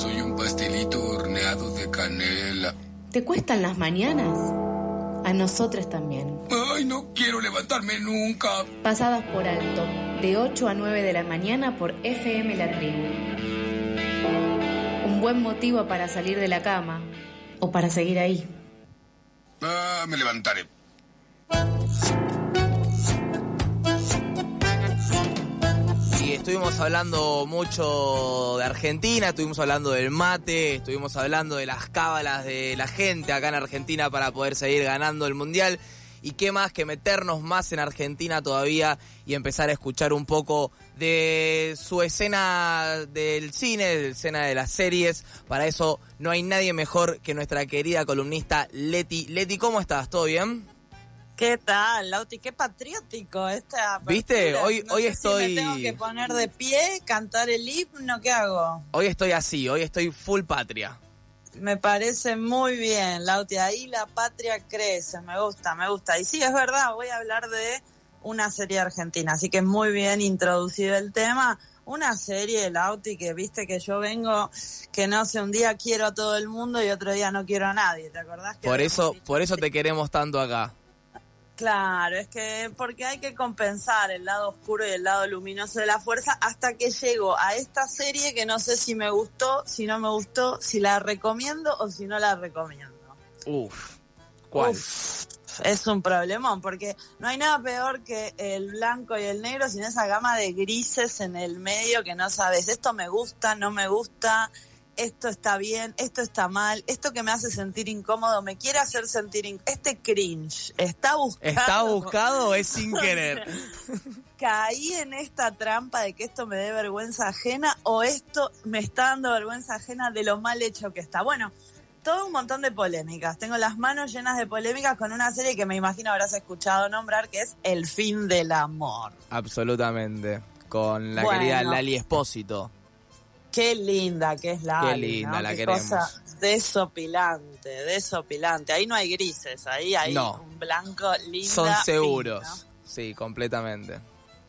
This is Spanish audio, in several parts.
soy un pastelito horneado de canela. ¿Te cuestan las mañanas? A nosotros también. Ay, no quiero levantarme nunca. Pasadas por alto, de 8 a 9 de la mañana por FM La Tribu. Un buen motivo para salir de la cama o para seguir ahí. Ah, me levantaré. Estuvimos hablando mucho de Argentina, estuvimos hablando del mate, estuvimos hablando de las cábalas de la gente acá en Argentina para poder seguir ganando el mundial. Y qué más que meternos más en Argentina todavía y empezar a escuchar un poco de su escena del cine, de la escena de las series. Para eso no hay nadie mejor que nuestra querida columnista Leti. Leti, ¿cómo estás? ¿Todo bien? ¿Qué tal, Lauti? Qué patriótico esta. apertura. ¿Viste? Hoy- No hoy sé estoy- Si me tengo que poner de pie, cantar el himno, ¿qué hago? Hoy estoy así, hoy estoy full patria. Me parece muy bien, Lauti. Ahí la patria crece. Me gusta, me gusta. Y sí, es verdad, voy a hablar de una serie argentina. Así que muy bien introducido el tema. Una serie, Lauti, que viste que yo vengo, que no sé, un día quiero a todo el mundo y otro día no quiero a nadie. ¿Te acordás? que Por eso, por eso te queremos tanto acá. Claro, es que porque hay que compensar el lado oscuro y el lado luminoso de la fuerza hasta que llego a esta serie que no sé si me gustó, si no me gustó, si la recomiendo o si no la recomiendo. Uf. ¿Cuál? Uf, es un problemón porque no hay nada peor que el blanco y el negro sin esa gama de grises en el medio que no sabes, esto me gusta, no me gusta, esto está bien, esto está mal, esto que me hace sentir incómodo, me quiere hacer sentir este cringe, está buscado. ¿Está buscado o es sin querer? Caí en esta trampa de que esto me dé vergüenza ajena o esto me está dando vergüenza ajena de lo mal hecho que está. Bueno, todo un montón de polémicas. Tengo las manos llenas de polémicas con una serie que me imagino habrás escuchado nombrar, que es El fin del amor. Absolutamente. Con la Bueno. querida Lali Espósito. Qué linda que es la Qué Ali, linda, ¿no? la Qué queremos. cosa desopilante, desopilante. Ahí no hay grises, ahí hay No. un blanco lindo. Son seguros. Sí, completamente.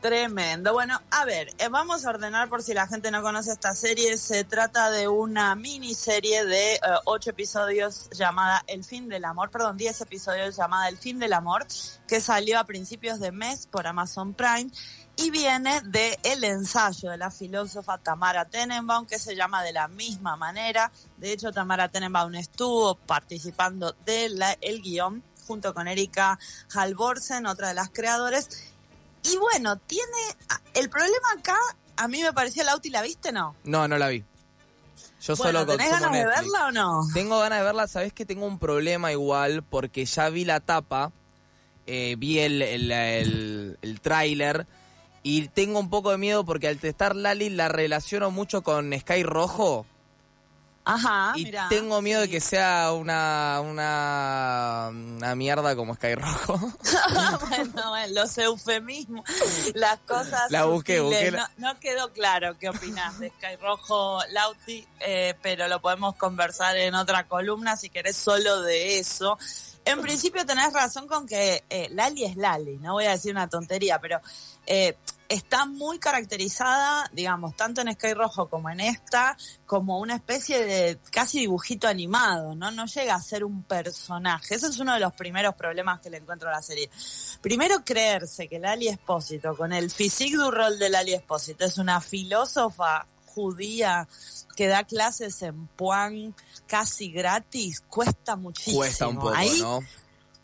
Tremendo. Bueno, a ver, eh, vamos a ordenar por si la gente no conoce esta serie. Se trata de una miniserie de eh, ocho episodios llamada El fin del amor, perdón, diez episodios llamada El fin del amor, que salió a principios de mes por Amazon Prime y viene de el ensayo de la filósofa Tamara Tenenbaum, que se llama de la misma manera. De hecho, Tamara Tenenbaum estuvo participando del el guion junto con Erika Halvorsen, otra de las creadores. Y bueno, tiene. El problema acá, a mí me pareció Lauti, ¿la viste no? No, no la vi. Yo bueno, solo ¿tenés ganas de verla o no? Tengo ganas de verla, sabes que tengo un problema igual porque ya vi la tapa, eh, vi el, el, el, el tráiler y tengo un poco de miedo porque al testar Lali la relaciono mucho con Sky Rojo Ajá, y mirá. tengo miedo de que sea una, una, una mierda como Sky Rojo. bueno, bueno, los eufemismos, las cosas. La busqué, busqué la- No, no quedó claro qué opinás de Sky Rojo Lauti, eh, pero lo podemos conversar en otra columna si querés solo de eso. En principio tenés razón con que eh, Lali es Lali, no voy a decir una tontería, pero eh, está muy caracterizada, digamos, tanto en Sky Rojo como en esta, como una especie de casi dibujito animado, ¿no? No llega a ser un personaje. Ese es uno de los primeros problemas que le encuentro a la serie. Primero, creerse que Lali Espósito, con el physique du rol de Lali Espósito, es una filósofa judía que da clases en Puan casi gratis, cuesta muchísimo. Cuesta un poco, Ahí ¿no?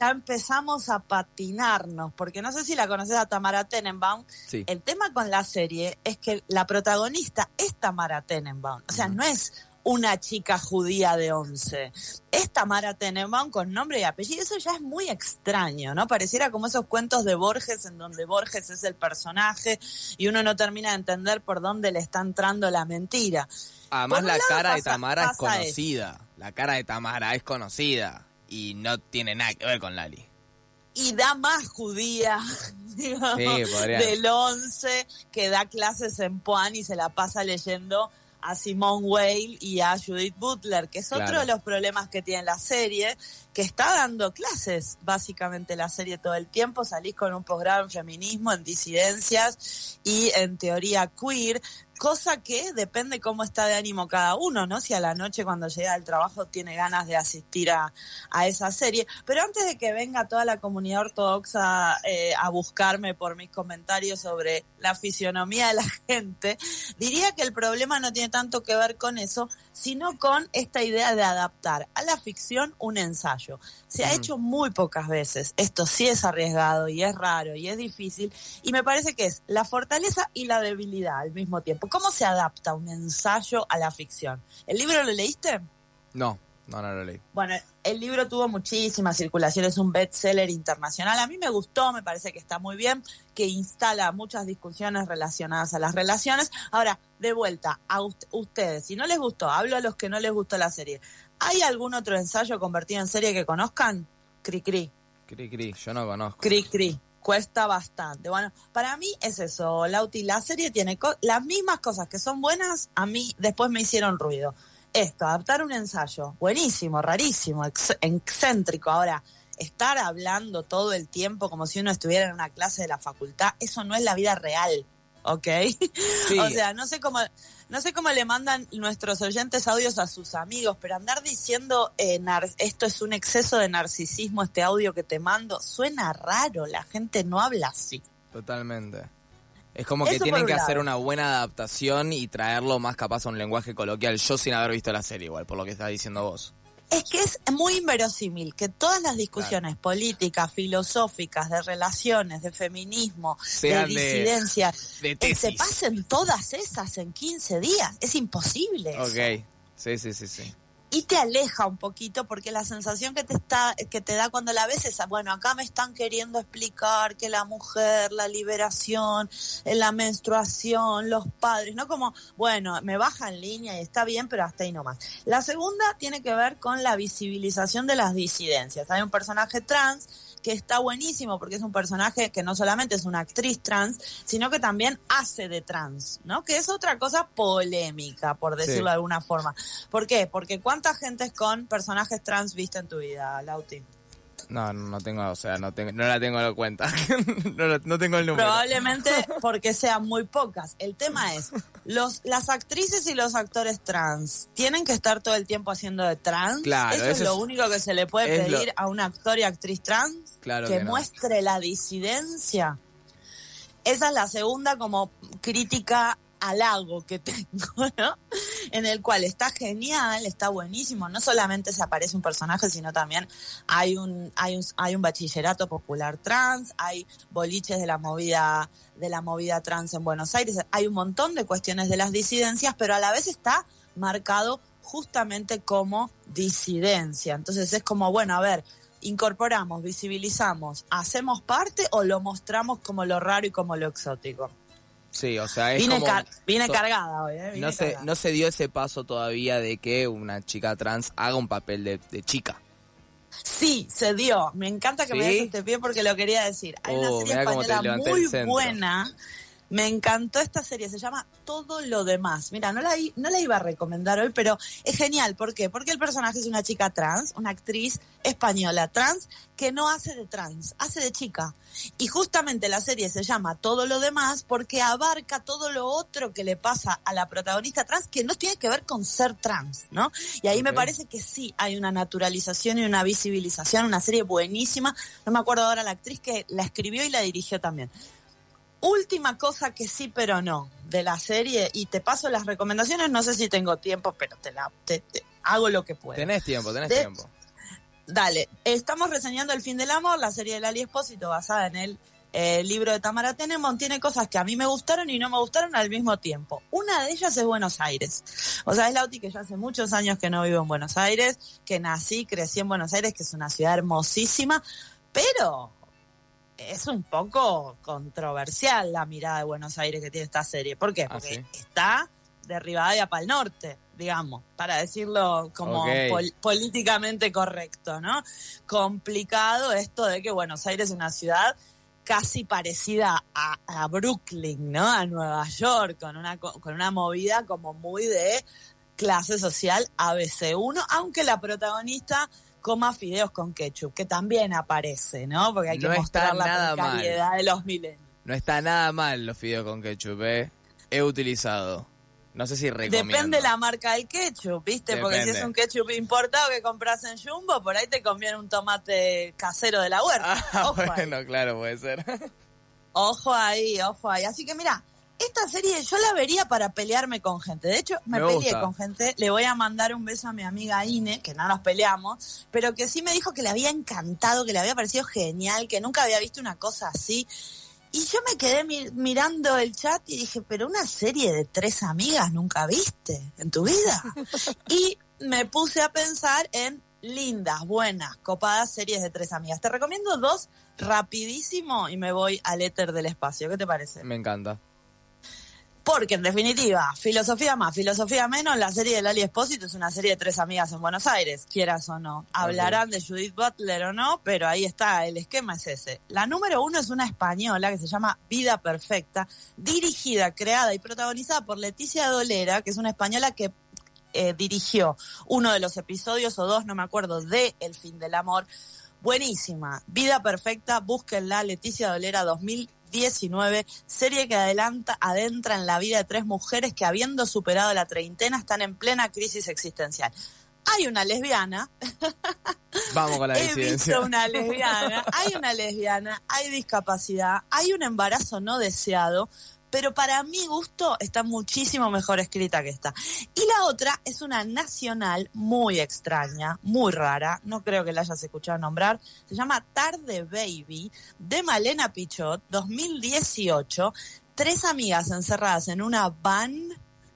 Ya empezamos a patinarnos, porque no sé si la conoces a Tamara Tenenbaum. Sí. El tema con la serie es que la protagonista es Tamara Tenenbaum. O sea, no es una chica judía de 11. Es Tamara Tenenbaum con nombre y apellido. Eso ya es muy extraño, ¿no? Pareciera como esos cuentos de Borges en donde Borges es el personaje y uno no termina de entender por dónde le está entrando la mentira. Además la cara de Tamara es conocida. La cara de Tamara es conocida y no tiene nada que ver con Lali. y da más judía digamos, Sí, del 11 que da clases en Puan y se la pasa leyendo a Simone Weil y a Judith Butler, que es otro Claro. de los problemas que tiene la serie, que está dando clases básicamente la serie todo el tiempo, salís con un posgrado en feminismo, en disidencias y en teoría queer, cosa que depende cómo está de ánimo cada uno, ¿no? Si a la noche cuando llega al trabajo tiene ganas de asistir a, a esa serie. Pero antes de que venga toda la comunidad ortodoxa eh, a buscarme por mis comentarios sobre la fisionomía de la gente, diría que el problema no tiene tanto que ver con eso, sino con esta idea de adaptar a la ficción un ensayo. Se ha hecho muy pocas veces. Esto sí es arriesgado y es raro y es difícil. Y me parece que es la fortaleza y la debilidad al mismo tiempo. ¿Cómo se adapta un ensayo a la ficción? ¿El libro lo leíste? No, no, no lo leí. Bueno, el libro tuvo muchísima circulación, es un bestseller internacional. A mí me gustó, me parece que está muy bien, que instala muchas discusiones relacionadas a las relaciones. Ahora, de vuelta, a ustedes, si no les gustó, hablo a los que no les gustó la serie. ¿Hay algún otro ensayo convertido en serie que conozcan? Cri cri. Cri cri, yo no conozco. Cri cri cuesta bastante. Bueno, para mí es eso, Lauti. La serie tiene las mismas cosas que son buenas, a mí después me hicieron ruido. Esto, adaptar un ensayo, buenísimo, rarísimo, excéntrico. Ahora, estar hablando todo el tiempo como si uno estuviera en una clase de la facultad, eso no es la vida real. ¿ok? o sea, no sé cómo, no sé cómo le mandan nuestros oyentes audios a sus amigos, pero andar diciendo eh, esto es un exceso de narcisismo, este audio que te mando, suena raro, la gente no habla así. Totalmente. Es como que tienen que hacer una buena adaptación y traerlo más capaz a un lenguaje coloquial, yo sin haber visto la serie igual, por lo que estás diciendo vos. Es que es muy inverosímil que todas las discusiones políticas, filosóficas, de relaciones, de feminismo, de disidencia, eh, se pasen todas esas en 15 días. Es imposible. Ok, sí, sí, sí, sí y te aleja un poquito porque la sensación que te está que te da cuando la ves es bueno acá me están queriendo explicar que la mujer la liberación eh, la menstruación los padres no como bueno me baja en línea y está bien pero hasta ahí nomás. La segunda tiene que ver con la visibilización de las disidencias. Hay un personaje trans que está buenísimo porque es un personaje que no solamente es una actriz trans, sino que también hace de trans, ¿no? Que es otra cosa polémica, por decirlo de alguna forma. ¿Por qué? Porque ¿cuánta gente con personajes trans viste en tu vida, Lauti? No, no tengo, o sea, no tengo, no la tengo en cuenta. no, no, tengo el número. Probablemente porque sean muy pocas. El tema es, los, las actrices y los actores trans tienen que estar todo el tiempo haciendo de trans. Claro, eso, es lo único que se le puede pedir a un actor y actriz trans. Claro que, muestre la disidencia. Esa es la segunda como crítica halago que tengo, ¿no? En el cual está genial, está buenísimo. No solamente se aparece un personaje, sino también hay un, hay un, hay un bachillerato popular trans, hay boliches de la movida, de la movida trans en Buenos Aires, hay un montón de cuestiones de las disidencias, pero a la vez está marcado justamente como disidencia. Entonces es como, bueno, a ver, incorporamos, visibilizamos, hacemos parte o lo mostramos como lo raro y como lo exótico. Sí, o sea, es vine, vine cargada hoy, ¿eh? no, se, no se dio ese paso todavía de que una chica trans haga un papel de, chica. Sí, se dio. Me encanta que me des este pie porque lo quería decir. Hay una uh, serie española muy buena me encantó esta serie, se llama Todo lo demás. Mira, no la, no la iba a recomendar hoy, pero es genial. ¿Por qué? Porque el personaje es una chica trans, una actriz española trans, que no hace de trans, hace de chica. Y justamente la serie se llama Todo lo demás porque abarca todo lo otro que le pasa a la protagonista trans que no tiene que ver con ser trans, ¿no? Y ahí me parece que sí hay una naturalización y una visibilización, una serie buenísima. No me acuerdo ahora la actriz que la escribió y la dirigió también última cosa que sí, pero no, de la serie, y te paso las recomendaciones, no sé si tengo tiempo, pero te la te, hago lo que puedo. Tenés tiempo, tenés tiempo. Dale, estamos reseñando El fin del amor, la serie de Lali Espósito basada en el eh, libro de Tamara Tenemon, tiene cosas que a mí me gustaron y no me gustaron al mismo tiempo. Una de ellas es Buenos Aires. O sea, es Lauti que ya hace muchos años que no vivo en Buenos Aires, que nací, crecí en Buenos Aires, que es una ciudad hermosísima, pero es un poco controversial la mirada de Buenos Aires que tiene esta serie. ¿Por qué? Ah, Porque está de Rivadavia para el norte, digamos, para decirlo como políticamente correcto, ¿no? Complicado esto de que Buenos Aires es una ciudad casi parecida a, Brooklyn, ¿no? A Nueva York, con una, con una movida como muy de clase social ABC1, aunque la protagonista coma fideos con ketchup, que también aparece, ¿no? Porque hay que mostrar la calidad de los milenios. No está nada mal los fideos con ketchup, ¿eh? He utilizado. No sé si recomiendo. Depende la marca del ketchup, ¿viste? Porque si es un ketchup importado que compras en Jumbo, por ahí te conviene un tomate casero de la huerta. Ah, Ojo ahí. bueno, claro, puede ser. Ojo ahí, ojo ahí. Así que mira, esta serie yo la vería para pelearme con gente. De hecho, me, Me peleé gusta. con gente. Le voy a mandar un beso a mi amiga Ine, que no nos peleamos, pero que sí me dijo que le había encantado, que le había parecido genial, que nunca había visto una cosa así. Y yo me quedé mi- mirando el chat y dije, pero una serie de tres amigas nunca viste en tu vida. y me puse a pensar en lindas, buenas, copadas series de tres amigas. Te recomiendo dos rapidísimo y me voy al éter del espacio. ¿Qué te parece? Me encanta. Porque en definitiva, filosofía más, filosofía menos, la serie de Lali Espósito es una serie de tres amigas en Buenos Aires, quieras o no. Hablarán de Judith Butler o no, pero ahí está, el esquema es ese. La número uno es una española que se llama Vida Perfecta, dirigida, creada y protagonizada por Leticia Dolera, que es una española que eh, dirigió uno de los episodios o dos, no me acuerdo, de El fin del amor. Buenísima. Vida Perfecta, búsquenla, Leticia Dolera 2019, serie que adelanta, adentra en la vida de tres mujeres que habiendo superado la treintena están en plena crisis existencial. Hay una lesbiana, Vamos con la he visto una lesbiana, hay una lesbiana, hay discapacidad, hay un embarazo no deseado, pero para mi gusto está muchísimo mejor escrita que esta. Y la otra es una nacional muy extraña, muy rara, no creo que la hayas escuchado nombrar, se llama Tarde Baby, de Malena Pichot, 2018, tres amigas encerradas en una van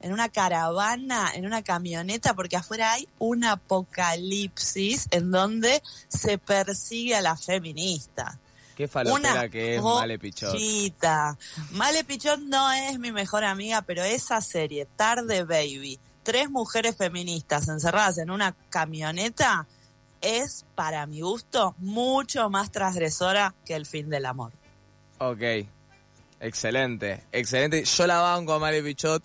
en una caravana, en una camioneta, porque afuera hay un apocalipsis en donde se persigue a las feministas. Qué falopera Una que es Male Pichot. joyita. Male Pichot no es mi mejor amiga, pero esa serie, Tarde Baby, tres mujeres feministas encerradas en una camioneta, es, para mi gusto, mucho más transgresora que el fin del amor. Ok. Excelente, excelente. Yo la banco a Male Pichot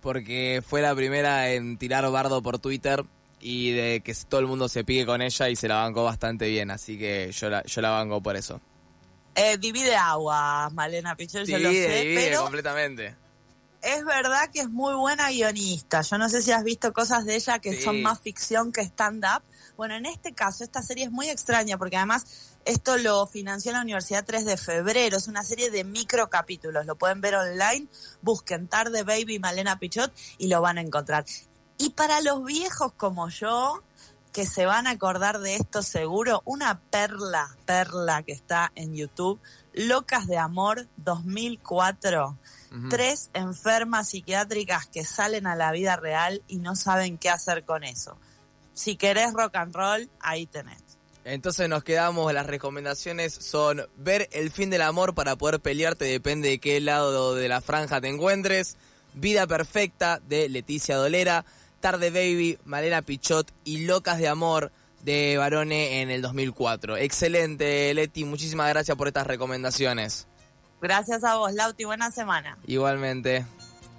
porque fue la primera en tirar bardo por Twitter y de que todo el mundo se pique con ella y se la bancó bastante bien. Así que yo la, yo la banco por eso. Eh, divide agua, Malena Pichot, yo lo sé, divide pero completamente. es verdad que es muy buena guionista. Yo no sé si has visto cosas de ella que Sí. son más ficción que stand-up. Bueno, en este caso, esta serie es muy extraña porque además esto lo financió la Universidad 3 de febrero. Es una serie de microcapítulos. Lo pueden ver online. Busquen Tarde Baby Malena Pichot y lo van a encontrar. Y para los viejos como yo, que se van a acordar de esto seguro, una perla, perla que está en YouTube, Locas de Amor 2004. Ujú. Tres enfermas psiquiátricas que salen a la vida real y no saben qué hacer con eso. Si querés rock and roll, ahí tenés. Entonces nos quedamos, las recomendaciones son ver el fin del amor para poder pelearte, depende de qué lado de la franja te encuentres. Vida Perfecta de Leticia Dolera, Tarde Baby, Malena Pichot y Locas de Amor de Barone en el 2004. Excelente, Leti, muchísimas gracias por estas recomendaciones. Gracias a vos, Lauti. Buena semana. Igualmente.